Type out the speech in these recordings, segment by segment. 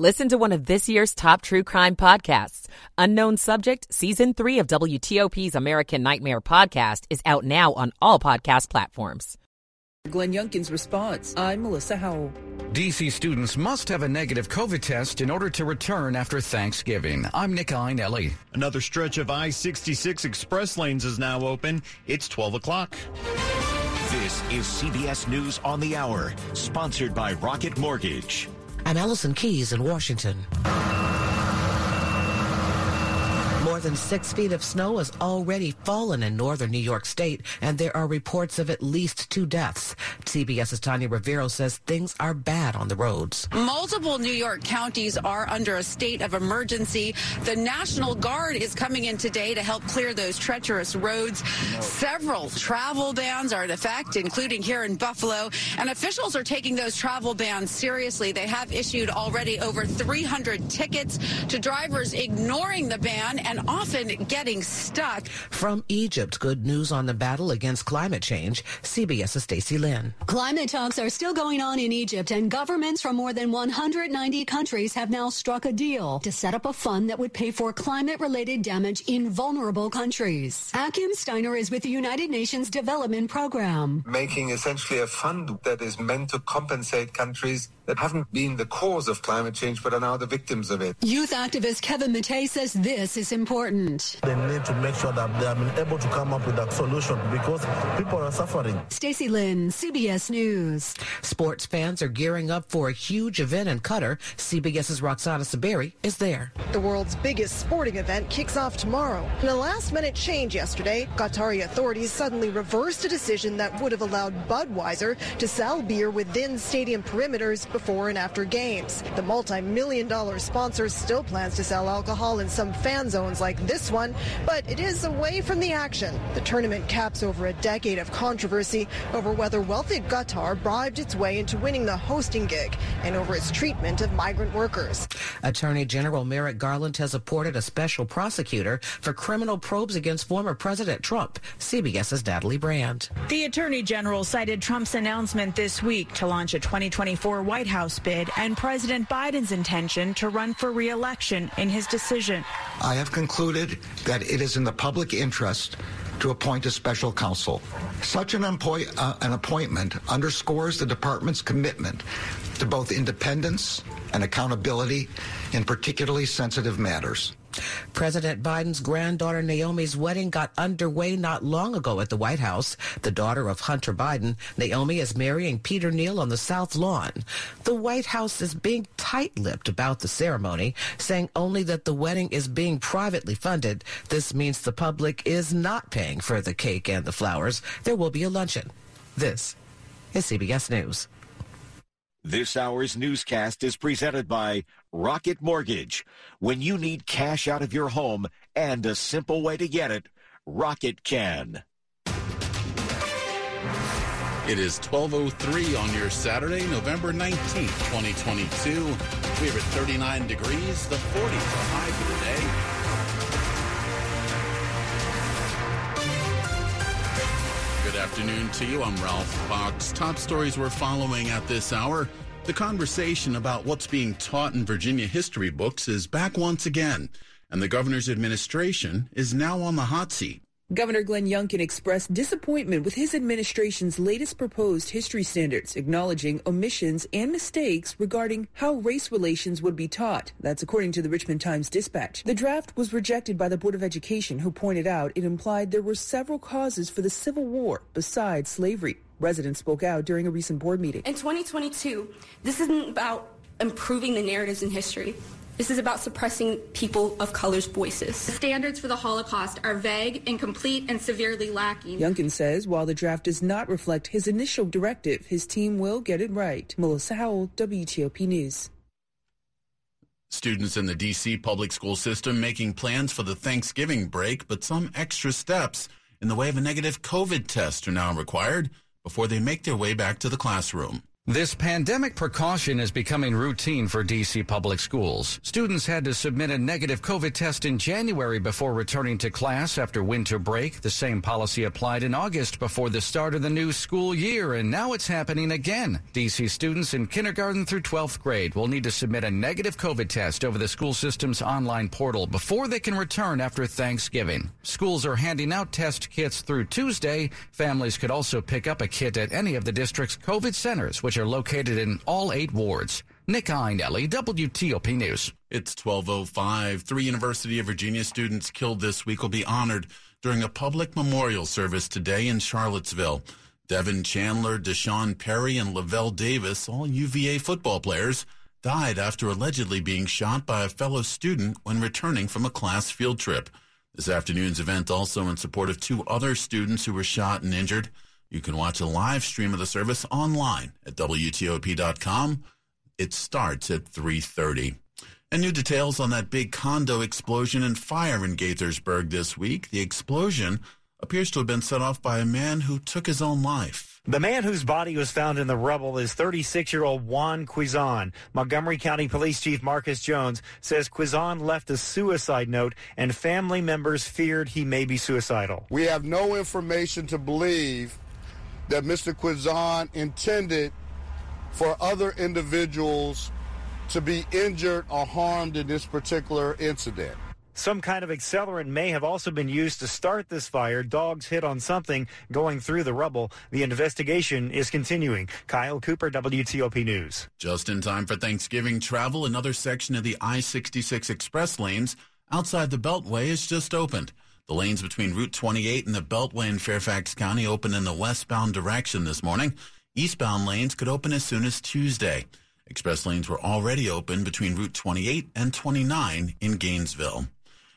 Listen to one of this year's top true crime podcasts. Unknown Subject, Season 3 of WTOP's American Nightmare podcast is out now on all podcast platforms. Glenn Youngkin's response. I'm Melissa Howell. DC students must have a negative COVID test in order to return after Thanksgiving. I'm Nick Iannelli. Another stretch of I 66 express lanes is now open. It's 12 o'clock. This is CBS News on the Hour, sponsored by Rocket Mortgage. I'm Allison Keyes in Washington. More than six feet of snow has already fallen in northern New York State, and there are reports of at least two deaths. CBS's Tanya Rivero says things are bad on the roads. Multiple New York counties are under a state of emergency. The National Guard is coming in today to help clear those treacherous roads. Several travel bans are in effect, including here in Buffalo, and officials are taking those travel bans seriously. They have issued already over 300 tickets to drivers ignoring the ban and often getting stuck. From Egypt, good news on the battle against climate change. CBS's Stacey Lynn. Climate talks are still going on in Egypt, and governments from more than 190 countries have now struck a deal to set up a fund that would pay for climate-related damage in vulnerable countries. Achim Steiner is with the United Nations Development Program. Making essentially a fund that is meant to compensate countries that haven't been the cause of climate change but are now the victims of it. Youth activist Kevin Matei says this is important. They need to make sure that they have been able to come up with a solution because people are suffering. Stacey Lynn, CBS News. Sports fans are gearing up for a huge event in Qatar. CBS's Roxana Saberi is there. The world's biggest sporting event kicks off tomorrow. In a last-minute change yesterday, Qatari authorities suddenly reversed a decision that would have allowed Budweiser to sell beer within stadium perimeters before and after games. The multi-million dollar sponsor still plans to sell alcohol in some fan zones like this one, but it is away from the action. The tournament caps over a decade of controversy over whether wealthy Qatar bribed its way into winning the hosting gig and over its treatment of migrant workers. Attorney General Merrick Garland has appointed a special prosecutor for criminal probes against former President Trump. CBS's Natalie Brand. The Attorney General cited Trump's announcement this week to launch a 2024 White House bid and President Biden's intention to run for re-election in his decision. I have concluded that it is in the public interest to appoint a special counsel. Such an, uh, an appointment underscores the department's commitment to both independence and accountability in particularly sensitive matters. President Biden's granddaughter Naomi's wedding got underway not long ago at the White House. The daughter of Hunter Biden, Naomi is marrying Peter Neal on the South Lawn. The White House is being tight-lipped about the ceremony, saying only that the wedding is being privately funded. This means the public is not paying for the cake and the flowers. There will be a luncheon. This is CBS News. This hour's newscast is presented by Rocket Mortgage. When you need cash out of your home and a simple way to get it, Rocket can. It is 1203 on your Saturday, November 19th, 2022. We are at 39 degrees. The 40s are high for the day. Good afternoon to you. I'm Ralph Fox. Top stories we're following at this hour. The conversation about what's being taught in Virginia history books is back once again, and the governor's administration is now on the hot seat. Governor Glenn Youngkin expressed disappointment with his administration's latest proposed history standards, acknowledging omissions and mistakes regarding how race relations would be taught. That's according to the Richmond Times Dispatch. The draft was rejected by the Board of Education, who pointed out it implied there were several causes for the Civil War besides slavery. Residents spoke out during a recent board meeting. In 2022, this isn't about improving the narratives in history. This is about suppressing people of color's voices. The standards for the Holocaust are vague, incomplete, and severely lacking. Youngkin says while the draft does not reflect his initial directive, his team will get it right. Melissa Howell, WTOP News. Students in the D.C. public school system making plans for the Thanksgiving break, but some extra steps in the way of a negative COVID test are now required before they make their way back to the classroom. This pandemic precaution is becoming routine for DC public schools. Students had to submit a negative COVID test in January before returning to class after winter break. The same policy applied in August before the start of the new school year, and now it's happening again. DC students in kindergarten through 12th grade will need to submit a negative COVID test over the school system's online portal before they can return after Thanksgiving. Schools are handing out test kits through Tuesday. Families could also pick up a kit at any of the district's COVID centers, which are located in all eight wards. Nick Iannelli, WTOP News. It's 1205. Three University of Virginia students killed this week will be honored during a public memorial service today in Charlottesville. Devin Chandler, D'Sean Perry, and Lavel Davis, all UVA football players, died after allegedly being shot by a fellow student when returning from a class field trip. This afternoon's event also in support of two other students who were shot and injured. You can watch a live stream of the service online at WTOP.com. It starts at 3.30. And new details on that big condo explosion and fire in Gaithersburg this week. The explosion appears to have been set off by a man who took his own life. The man whose body was found in the rubble is 36 year old Juan Quizon. Montgomery County Police Chief Marcus Jones says Quizon left a suicide note and family members feared he may be suicidal. We have no information to believe that Mr. Quizon intended for other individuals to be injured or harmed in this particular incident. Some kind of accelerant may have also been used to start this fire. Dogs hit on something going through the rubble. The investigation is continuing. Kyle Cooper, WTOP News. Just in time for Thanksgiving travel, another section of the I 66 express lanes outside the Beltway is just opened. The lanes between Route 28 and the Beltway in Fairfax County open in the westbound direction this morning. Eastbound lanes could open as soon as Tuesday. Express lanes were already open between Route 28 and 29 in Gainesville.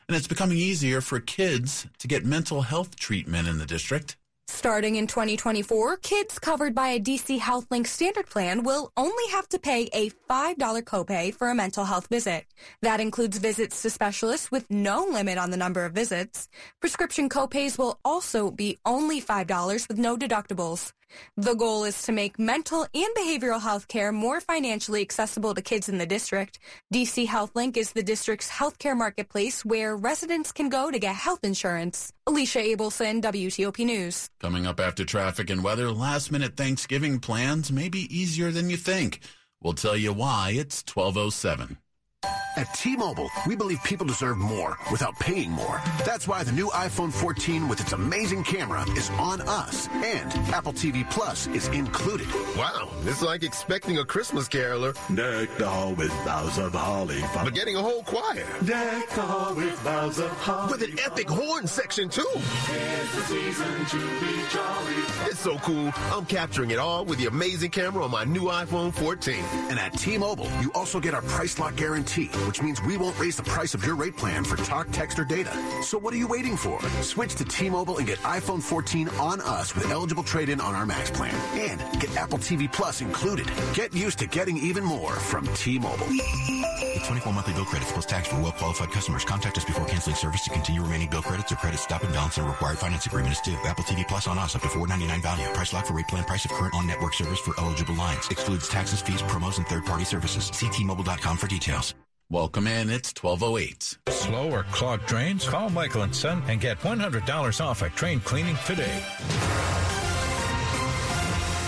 And it's becoming easier for kids to get mental health treatment in the district. Starting in 2024, kids covered by a DC HealthLink standard plan will only have to pay a $5 copay for a mental health visit. That includes visits to specialists with no limit on the number of visits. Prescription copays will also be only $5 with no deductibles. The goal is to make mental and behavioral health care more financially accessible to kids in the district. DC HealthLink is the district's healthcare marketplace where residents can go to get health insurance. Alicia Abelson, WTOP News. Coming up after traffic and weather, last minute Thanksgiving plans may be easier than you think. We'll tell you why. It's 1207. At T-Mobile, we believe people deserve more without paying more. That's why the new iPhone 14 with its amazing camera is on us, and Apple TV Plus is included. Wow, it's like expecting a Christmas caroler. Decked all with boughs of holly. But getting a whole choir. Decked all with boughs of holly. With an epic horn section, too. It's the season to be jolly. It's so cool. I'm capturing it all with the amazing camera on my new iPhone 14. And at T-Mobile, you also get our price lock guarantee which means we won't raise the price of your rate plan for talk, text, or data. So what are you waiting for? Switch to T-Mobile and get iPhone 14 on us with eligible trade-in on our Max plan. And get Apple TV Plus included. Get used to getting even more from T-Mobile. With 24 monthly bill credits plus tax for well-qualified customers. Contact us before canceling service to continue remaining bill credits or credit stop and balance and required finance agreement is due. Apple TV Plus on us up to 499 value. Price lock for rate plan price of current on-network service for eligible lines. Excludes taxes, fees, promos, and third-party services. See T-Mobile.com for details. Welcome in. It's 1208. Slow or clogged drains? Call Michael and Son and get $100 off a train cleaning today.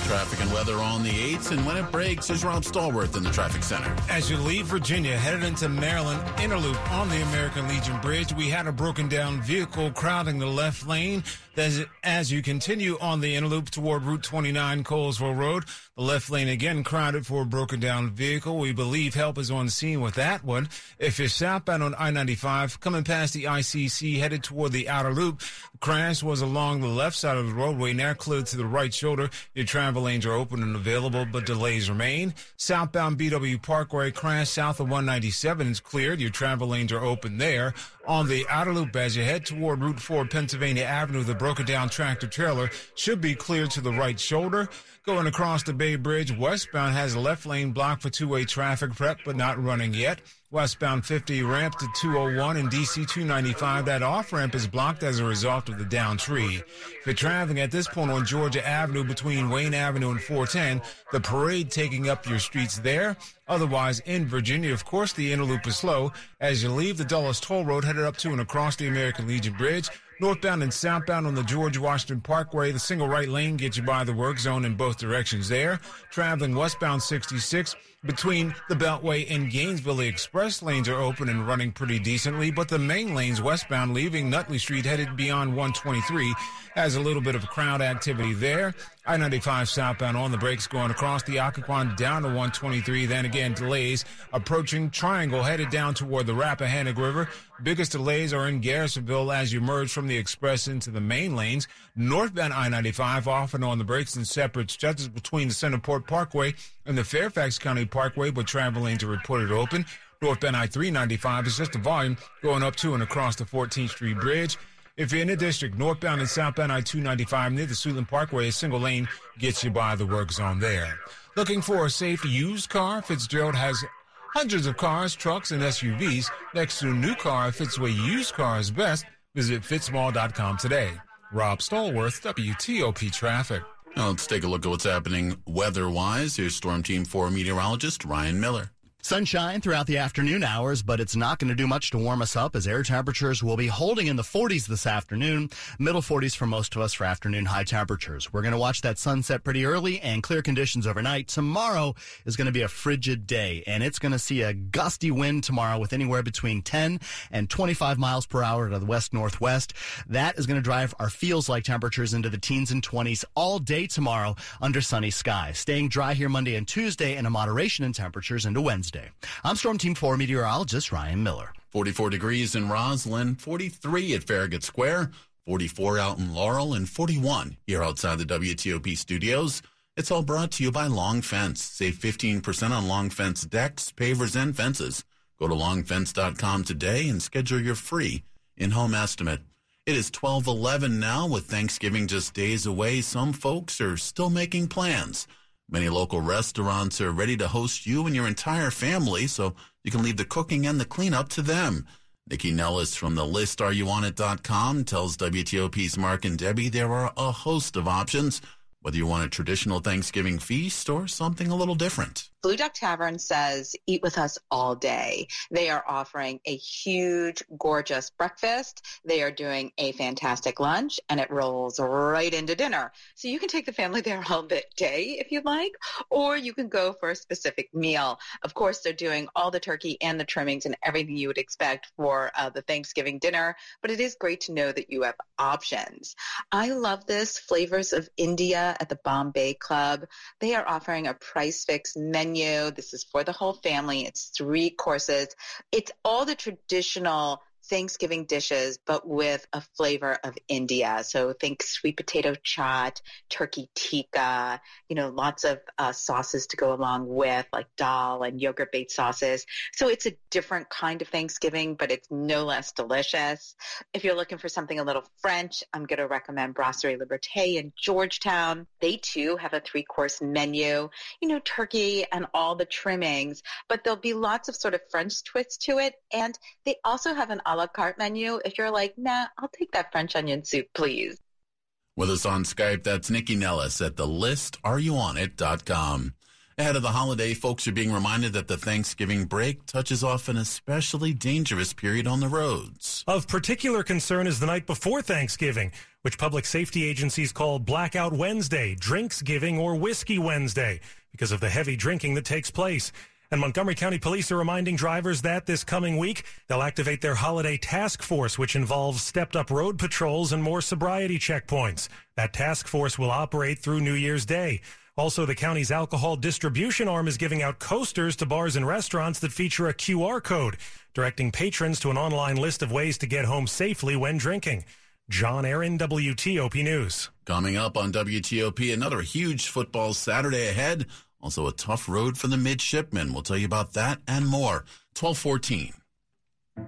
Traffic and weather on the 8th, and when it breaks, is Rob Stallworth in the traffic center. As you leave Virginia, headed into Maryland, interloop on the American Legion Bridge, we had a broken down vehicle crowding the left lane. As, as you continue on the interloop toward Route 29 Colesville Road, the left lane again crowded for a broken down vehicle. We believe help is on scene with that one. If you're southbound on I-95, coming past the ICC headed toward the outer loop, crash was along the left side of the roadway, now cleared to the right shoulder. Your travel lanes are open and available, but delays remain. Southbound BW Parkway crash south of 197 is cleared. Your travel lanes are open there. On the outer loop, as you head toward Route 4 Pennsylvania Avenue, the broken down tractor trailer should be cleared to the right shoulder. Going across the Bay Bridge, westbound has a left lane blocked for two way traffic prep, but not running yet. Westbound 50 ramp to 201 and DC 295. That off ramp is blocked as a result of the down tree. For traveling at this point on Georgia Avenue between Wayne Avenue and 410, the parade taking up your streets there. Otherwise, in Virginia, of course, the inner loop is slow as you leave the Dulles Toll Road headed up to and across the American Legion Bridge. Northbound and southbound on the George Washington Parkway, the single right lane gets you by the work zone in both directions there. Traveling westbound 66 between the Beltway and Gainesville, the express lanes are open and running pretty decently, but the main lanes westbound leaving Nutley Street headed beyond 123 has a little bit of crowd activity there. I-95 southbound on the brakes going across the Occoquan down to 123. Then again, delays approaching Triangle headed down toward the Rappahannock River. Biggest delays are in Garrisonville as you merge from the express into the main lanes. Northbound I-95 off and on the brakes in separate stretches between the Centreport Parkway and the Fairfax County Parkway, but travel lanes are reported open. Northbound I-395 is just a volume going up to and across the 14th Street Bridge. If you're in the district, northbound and southbound I-295 near the Suitland Parkway, a single lane gets you by the work zone there. Looking for a safe used car? Fitzgerald has hundreds of cars, trucks, and SUVs. Next to a new car fits where used car is best. Visit fitzmall.com today. Rob Stallworth, WTOP Traffic. Now let's take a look at what's happening weather-wise. Here's Storm Team 4 meteorologist Ryan Miller. Sunshine throughout the afternoon hours, but it's not going to do much to warm us up as air temperatures will be holding in the 40s this afternoon. Middle 40s for most of us for afternoon high temperatures. We're going to watch that sunset pretty early and clear conditions overnight. Tomorrow is going to be a frigid day and it's going to see a gusty wind tomorrow with anywhere between 10 and 25 miles per hour to the west northwest. That is going to drive our feels like temperatures into the teens and 20s all day tomorrow under sunny skies. Staying dry here Monday and Tuesday and a moderation in temperatures into Wednesday. I'm Storm Team 4 meteorologist Ryan Miller. 44 degrees in Rosslyn, 43 at Farragut Square, 44 out in Laurel, and 41 here outside the WTOP studios. It's all brought to you by Long Fence. Save 15% on Long Fence decks, pavers, and fences. Go to longfence.com today and schedule your free in-home estimate. It is 1211 now with Thanksgiving just days away. Some folks are still making plans. Many local restaurants are ready to host you and your entire family, so you can leave the cooking and the cleanup to them. Nycci Nellis from the listareyouonit.com tells WTOP's Mark and Debbie there are a host of options, whether you want a traditional Thanksgiving feast or something a little different. Blue Duck Tavern says eat with us all day. They are offering a huge, gorgeous breakfast. They are doing a fantastic lunch and it rolls right into dinner. So you can take the family there all day if you'd like, or you can go for a specific meal. Of course, they're doing all the turkey and the trimmings and everything you would expect for uh, the Thanksgiving dinner, but it is great to know that you have options. I love this Flavors of India at the Bombay Club. They are offering a prix fixe menu. This is for the whole family. It's three courses. It's all the traditional Thanksgiving dishes, but with a flavor of India. So think sweet potato chaat, turkey tikka, you know, lots of uh, sauces to go along with, like dal and yogurt based sauces. So it's a different kind of Thanksgiving, but it's no less delicious. If you're looking for something a little French, I'm going to recommend Brasserie Liberté in Georgetown. They too have a three course menu, you know, turkey and all the trimmings, but there'll be lots of sort of French twists to it. And they also have an la carte menu if you're like, nah, I'll take that French onion soup, please. With us on Skype, that's Nycci Nellis at the listareyouonit.com. Ahead of the holiday, folks are being reminded that the Thanksgiving break touches off an especially dangerous period on the roads. Of particular concern is the night before Thanksgiving, which public safety agencies call Blackout Wednesday, Drinks Giving, or Whiskey Wednesday, because of the heavy drinking that takes place. And Montgomery County Police are reminding drivers that this coming week, they'll activate their holiday task force, which involves stepped up road patrols and more sobriety checkpoints. That task force will operate through New Year's Day. Also, the county's alcohol distribution arm is giving out coasters to bars and restaurants that feature a QR code, directing patrons to an online list of ways to get home safely when drinking. John Aaron, WTOP News. Coming up on WTOP, another huge football Saturday ahead. Also, a tough road for the midshipmen. We'll tell you about that and more. 1214.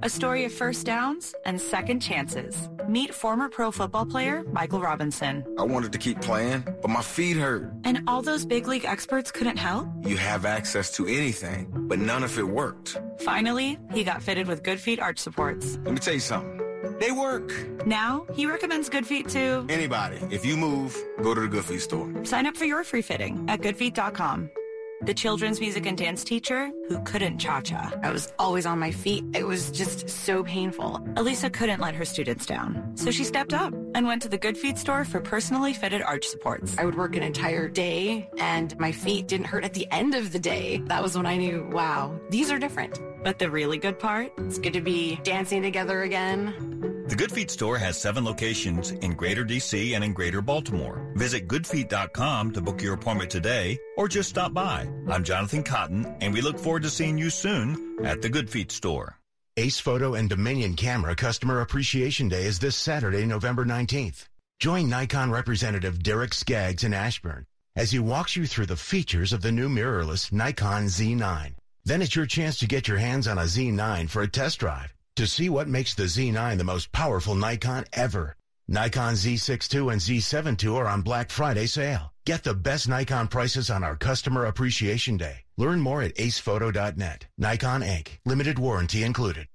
A story of first downs and second chances. Meet former pro football player Michael Robinson. I wanted to keep playing, but my feet hurt. And all those big league experts couldn't help? You have access to anything, but none of it worked. Finally, he got fitted with Good Feet arch supports. Let me tell you something. They work. Now, he recommends Good Feet to anybody. If you move, go to the Good Feet store. Sign up for your free fitting at goodfeet.com the children's music and dance teacher who couldn't cha-cha. I was always on my feet. It was just so painful. Elisa couldn't let her students down, so she stepped up and went to the Good Feet store for personally fitted arch supports. I would work an entire day and my feet didn't hurt at the end of the day. That was when I knew, wow, these are different. But the really good part? It's good to be dancing together again. The Good Feet store has seven locations in Greater DC and in Greater Baltimore. Visit goodfeet.com to book your appointment today or just stop by. I'm Jonathan Cotton and we look forward to seeing you soon at the Good Feet store. Ace Photo and Dominion Camera Customer Appreciation Day is this Saturday, November 19th. Join Nikon representative Derek Skaggs in Ashburn as he walks you through the features of the new mirrorless Nikon Z9. Then it's your chance to get your hands on a Z9 for a test drive to see what makes the Z9 the most powerful Nikon ever. Nikon Z6 II and Z7 II are on Black Friday sale. Get the best Nikon prices on our Customer Appreciation Day. Learn more at acePhoto.net. Nikon Inc. Limited warranty included.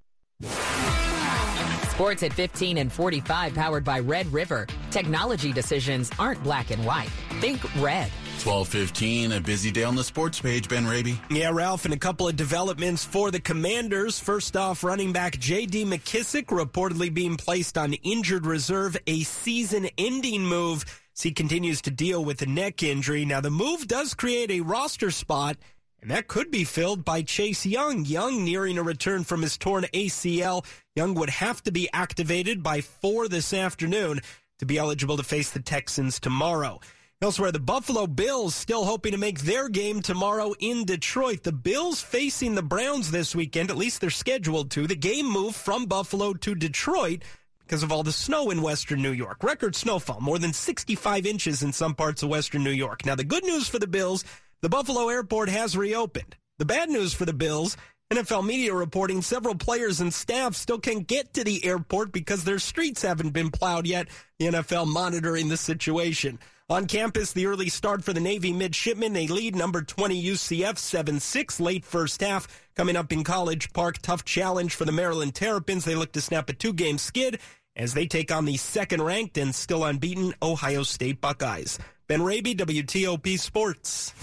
Sports at 15 and 45 powered by Red River. Technology decisions aren't black and white. Think red. 1215, a busy day on the sports page, Ben Raby. Yeah, Ralph, and a couple of developments for the Commanders. First off, running back J.D. McKissic reportedly being placed on injured reserve, a season-ending move as he continues to deal with a neck injury. Now, the move does create a roster spot, and that could be filled by Chase Young. Young nearing a return from his torn ACL. Young would have to be activated by 4 this afternoon to be eligible to face the Texans tomorrow. Elsewhere, the Buffalo Bills still hoping to make their game tomorrow in Detroit. The Bills facing the Browns this weekend, at least they're scheduled to. The game moved from Buffalo to Detroit because of all the snow in western New York. Record snowfall, more than 65 inches in some parts of western New York. Now, the good news for the Bills, the Buffalo airport has reopened. The bad news for the Bills, NFL media reporting several players and staff still can't get to the airport because their streets haven't been plowed yet. The NFL monitoring the situation. On campus, the early start for the Navy midshipmen. They lead number 20 UCF 7-6 late first half. Coming up in College Park, tough challenge for the Maryland Terrapins. They look to snap a two-game skid as they take on the second-ranked and still unbeaten Ohio State Buckeyes. Ben Raby, WTOP Sports.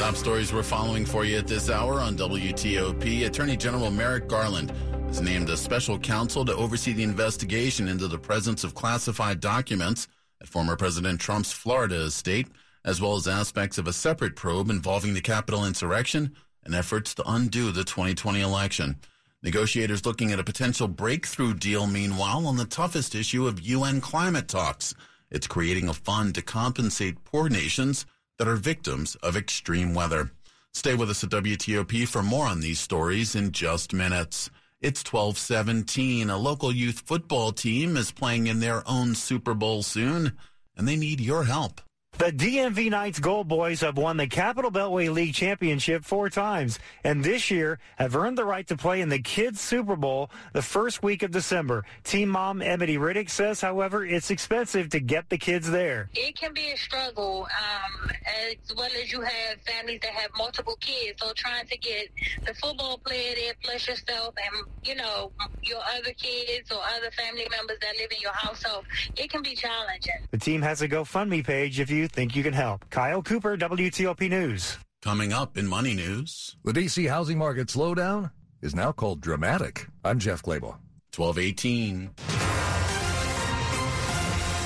Top stories we're following for you at this hour on WTOP. Attorney General Merrick Garland has named a special counsel to oversee the investigation into the presence of classified documents at former President Trump's Florida estate, as well as aspects of a separate probe involving the Capitol insurrection and efforts to undo the 2020 election. Negotiators looking at a potential breakthrough deal, meanwhile, on the toughest issue of UN climate talks. It's creating a fund to compensate poor nations that are victims of extreme weather. Stay with us at WTOP for more on these stories in just minutes. It's 1217. A local youth football team is playing in their own Super Bowl soon, and they need your help. The DMV Knights Gold Boys have won the Capital Beltway League Championship four times, and this year have earned the right to play in the Kids Super Bowl the first week of December. Team mom Emily Riddick says, however, it's expensive to get the kids there. It can be a struggle, um, as well as you have families that have multiple kids. So trying to get the football player there, plus yourself, and you know your other kids or other family members that live in your household, it can be challenging. The team has a GoFundMe page if you think you can help. Kyle Cooper, WTOP News. Coming up in Money News. The D.C. housing market slowdown is now called dramatic. I'm Jeff Clabaugh. 1218.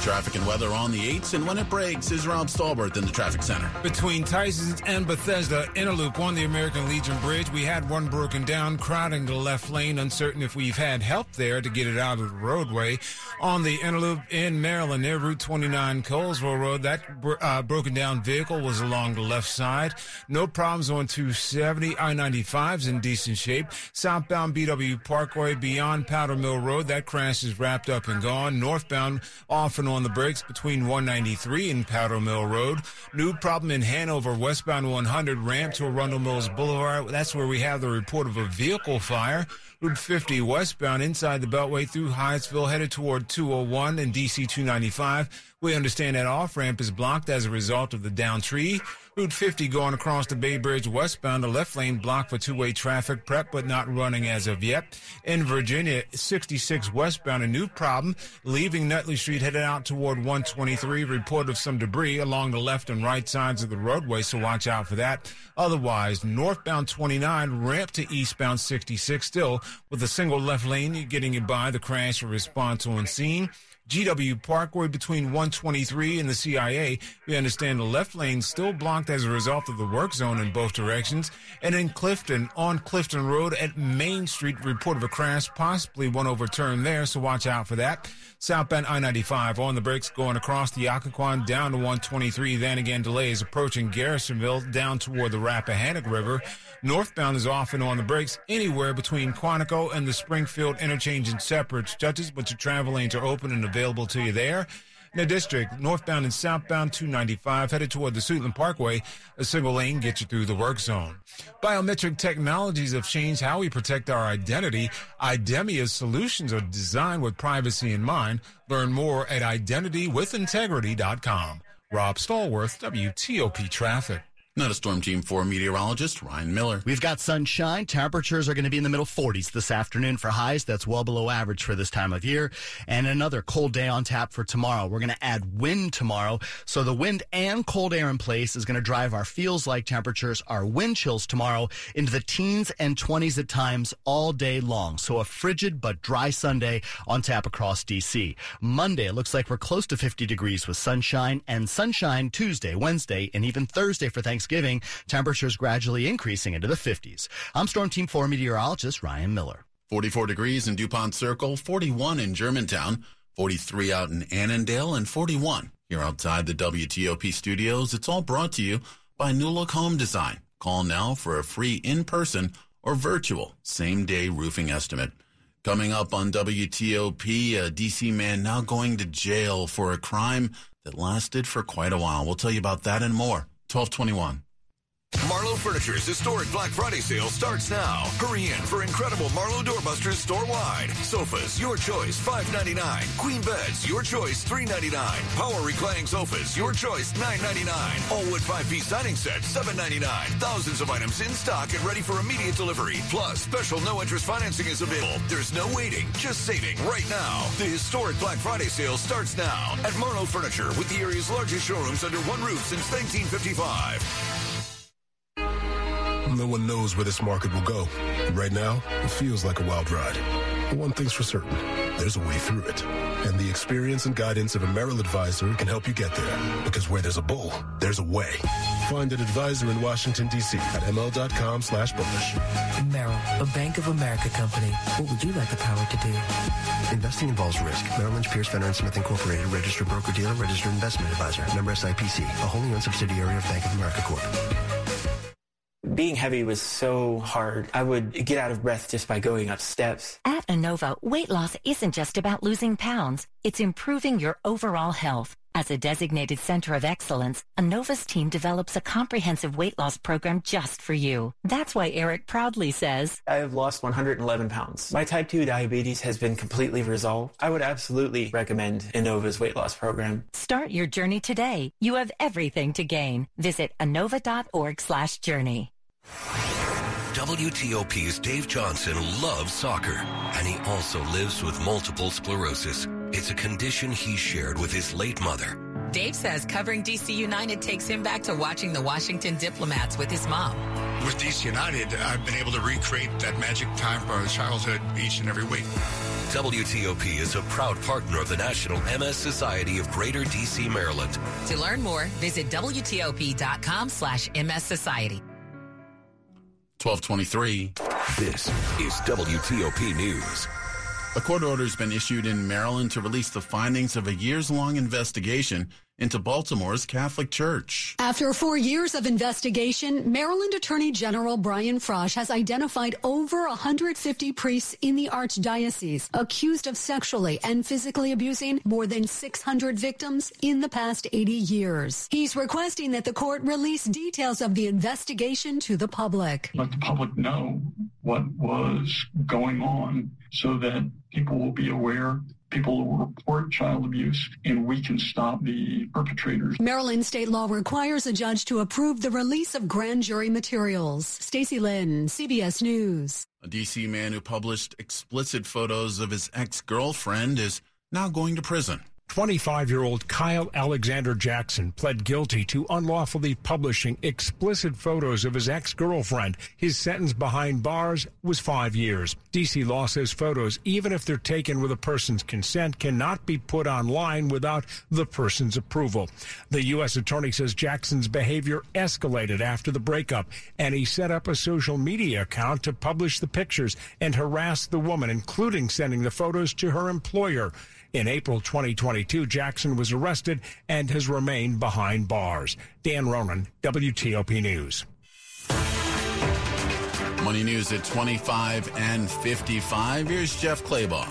Traffic and weather on the 8s, and when it breaks is Rob Stallworth in the traffic center. Between Tysons and Bethesda, Interloop on the American Legion Bridge, we had one broken down, crowding the left lane, uncertain if we've had help there to get it out of the roadway. On the Interloop in Maryland near Route 29 Colesville Road. That uh, broken down vehicle was along the left side. No problems on 270. I-95's in decent shape. Southbound BW Parkway beyond Powder Mill Road. That crash is wrapped up and gone. Northbound off and on the brakes between 193 and Powder Mill Road. New problem in Hanover, westbound 100 ramp to Arundel Mills Boulevard. That's where we have the report of a vehicle fire. Route 50 westbound inside the Beltway through Hyattsville headed toward 201 and DC 295. We understand that off ramp is blocked as a result of the down tree. Route 50 going across the Bay Bridge westbound, the left lane blocked for two-way traffic prep, but not running as of yet. In Virginia, 66 westbound, a new problem, leaving Nutley Street headed out toward 123. Report of some debris along the left and right sides of the roadway, so watch out for that. Otherwise, northbound 29, ramp to eastbound 66 still, with a single left lane getting you by the crash response on scene. GW Parkway between 123 and the CIA. We understand the left lane still blocked as a result of the work zone in both directions. And in Clifton, on Clifton Road at Main Street, report of a crash, possibly one overturned there, so watch out for that. Southbound I-95 on the brakes going across the Occoquan down to 123. Then again, delays approaching Garrisonville down toward the Rappahannock River. Northbound is off and on the brakes anywhere between Quantico and the Springfield interchange in separate stretches, but your travel lanes are open and available to you there. In the district, northbound and southbound 295 headed toward the Suitland Parkway. A single lane gets you through the work zone. Biometric technologies have changed how we protect our identity. Idemia's solutions are designed with privacy in mind. Learn more at identitywithintegrity.com. Rob Stallworth, WTOP Traffic. Not a Storm Team 4 meteorologist, Ryan Miller. We've got sunshine. Temperatures are going to be in the middle 40s this afternoon for highs. That's well below average for this time of year. And another cold day on tap for tomorrow. We're going to add wind tomorrow. So the wind and cold air in place is going to drive our feels like temperatures, our wind chills tomorrow into the teens and 20s at times all day long. So a frigid but dry Sunday on tap across DC. Monday, it looks like we're close to 50 degrees with sunshine and sunshine Tuesday, Wednesday, and even Thursday for Thanksgiving. Thanksgiving, temperatures gradually increasing into the 50s. I'm Storm Team 4 meteorologist Ryan Miller. 44 degrees in DuPont Circle, 41 in Germantown, 43 out in Annandale, and 41 here outside the WTOP studios. It's all brought to you by New Look Home Design. Call now for a free in-person or virtual same-day roofing estimate. Coming up on WTOP, a DC man now going to jail for a crime that lasted for quite a while. We'll tell you about that and more. 1221. Marlowe Furniture's historic Black Friday sale starts now. Hurry in for incredible Marlowe doorbusters store-wide. Sofas, your choice, $5.99. Queen beds, your choice, $3.99. Power reclining sofas, your choice, $9.99. All wood five-piece dining set, $7.99. Thousands of items in stock and ready for immediate delivery. Plus, special no-interest financing is available. There's no waiting, just saving right now. The historic Black Friday sale starts now at Marlowe Furniture with the area's largest showrooms under one roof since 1955. No one knows where this market will go. Right now, it feels like a wild ride. But one thing's for certain, there's a way through it. And the experience and guidance of a Merrill advisor can help you get there. Because where there's a bull, there's a way. Find an advisor in Washington, D.C. at ml.com slash bullish. Merrill, a Bank of America company. What would you like the power to do? Investing involves risk. Merrill Lynch, Pierce, Fenner & Smith Incorporated, registered broker-dealer, registered investment advisor. Member SIPC, a wholly owned subsidiary of Bank of America Corp. Being heavy was so hard. I would get out of breath just by going up steps. At Inova, weight loss isn't just about losing pounds. It's improving your overall health. As a designated center of excellence, Inova's team develops a comprehensive weight loss program just for you. That's why Eric proudly says, I have lost 111 pounds. My type 2 diabetes has been completely resolved. I would absolutely recommend Inova's weight loss program. Start your journey today. You have everything to gain. Visit inova.org slash journey. WTOP's Dave Johnson loves soccer, and he also lives with multiple sclerosis. It's a condition he shared with his late mother. Dave says covering DC United takes him back to watching the Washington Diplomats with his mom. With DC United, I've been able to recreate that magic time from our childhood each and every week. WTOP is a proud partner of the National MS Society of Greater DC, Maryland. To learn more, visit WTOP.com slash MS Society. 1223. This is WTOP News. A court order has been issued in Maryland to release the findings of a years long investigation into Baltimore's Catholic Church. After four years of investigation, Maryland Attorney General Brian Frosh has identified over 150 priests in the Archdiocese accused of sexually and physically abusing more than 600 victims in the past 80 years. He's requesting that the court release details of the investigation to the public. Let the public know what was going on so that people will be aware people will report child abuse and we can stop the perpetrators. Maryland state law requires a judge to approve the release of grand jury materials. Stacy Lynn, CBS News. A DC man who published explicit photos of his ex-girlfriend is now going to prison. 25 year old Kyle Alexander Jackson pled guilty to unlawfully publishing explicit photos of his ex girlfriend. His sentence behind bars was five years. DC law says photos, even if they're taken with a person's consent, cannot be put online without the person's approval. The U.S. attorney says Jackson's behavior escalated after the breakup, and he set up a social media account to publish the pictures and harass the woman, including sending the photos to her employer. In April 2022, Jackson was arrested and has remained behind bars. Dan Ronan, WTOP News. Money News at 25 and 55. Here's Jeff Clabaugh.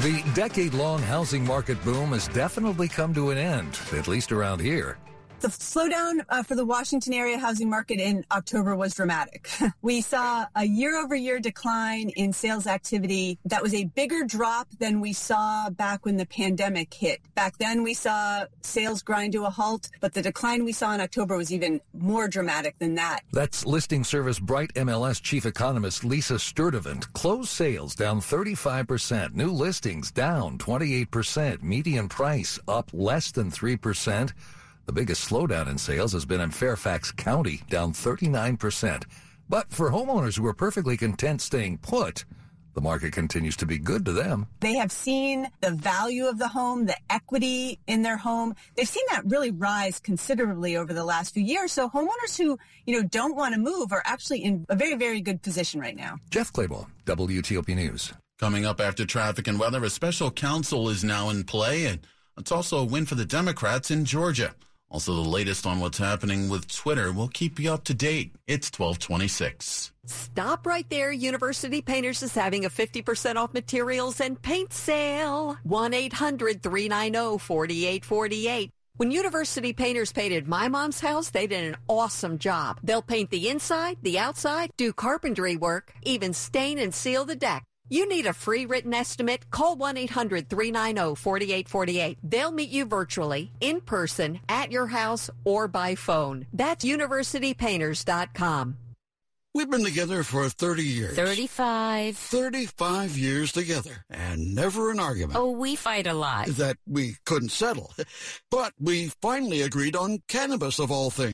The decade long housing market boom has definitely come to an end, at least around here. The slowdown uh, for the Washington area housing market in October was dramatic. we saw a year over year decline in sales activity. That was a bigger drop than we saw back when the pandemic hit. Back then we saw sales grind to a halt, but the decline we saw in October was even more dramatic than that. That's listing service Bright MLS chief economist Lisa Sturtevant. Closed sales down 35%, new listings down 28%, median price up less than 3%. The biggest slowdown in sales has been in Fairfax County, down 39%. But for homeowners who are perfectly content staying put, the market continues to be good to them. They have seen the value of the home, the equity in their home. They've seen that really rise considerably over the last few years. So homeowners who, you know, don't want to move are actually in a very, very good position right now. Jeff Clabaugh, WTOP News. Coming up after traffic and weather, a special counsel is now in play, and it's also a win for the Democrats in Georgia. Also, the latest on what's happening with Twitter. We'll keep you up to date. It's 1226. Stop right there. University Painters is having a 50% off materials and paint sale. 1-800-390-4848. When University Painters painted my mom's house, they did an awesome job. They'll paint the inside, the outside, do carpentry work, even stain and seal the deck. You need a free written estimate? Call 1-800-390-4848. They'll meet you virtually, in person, at your house, or by phone. That's universitypainters.com. We've been together for 30 years. 35. 35 years together, and never an argument. Oh, we fight a lot. That we couldn't settle. But we finally agreed on cannabis of all things.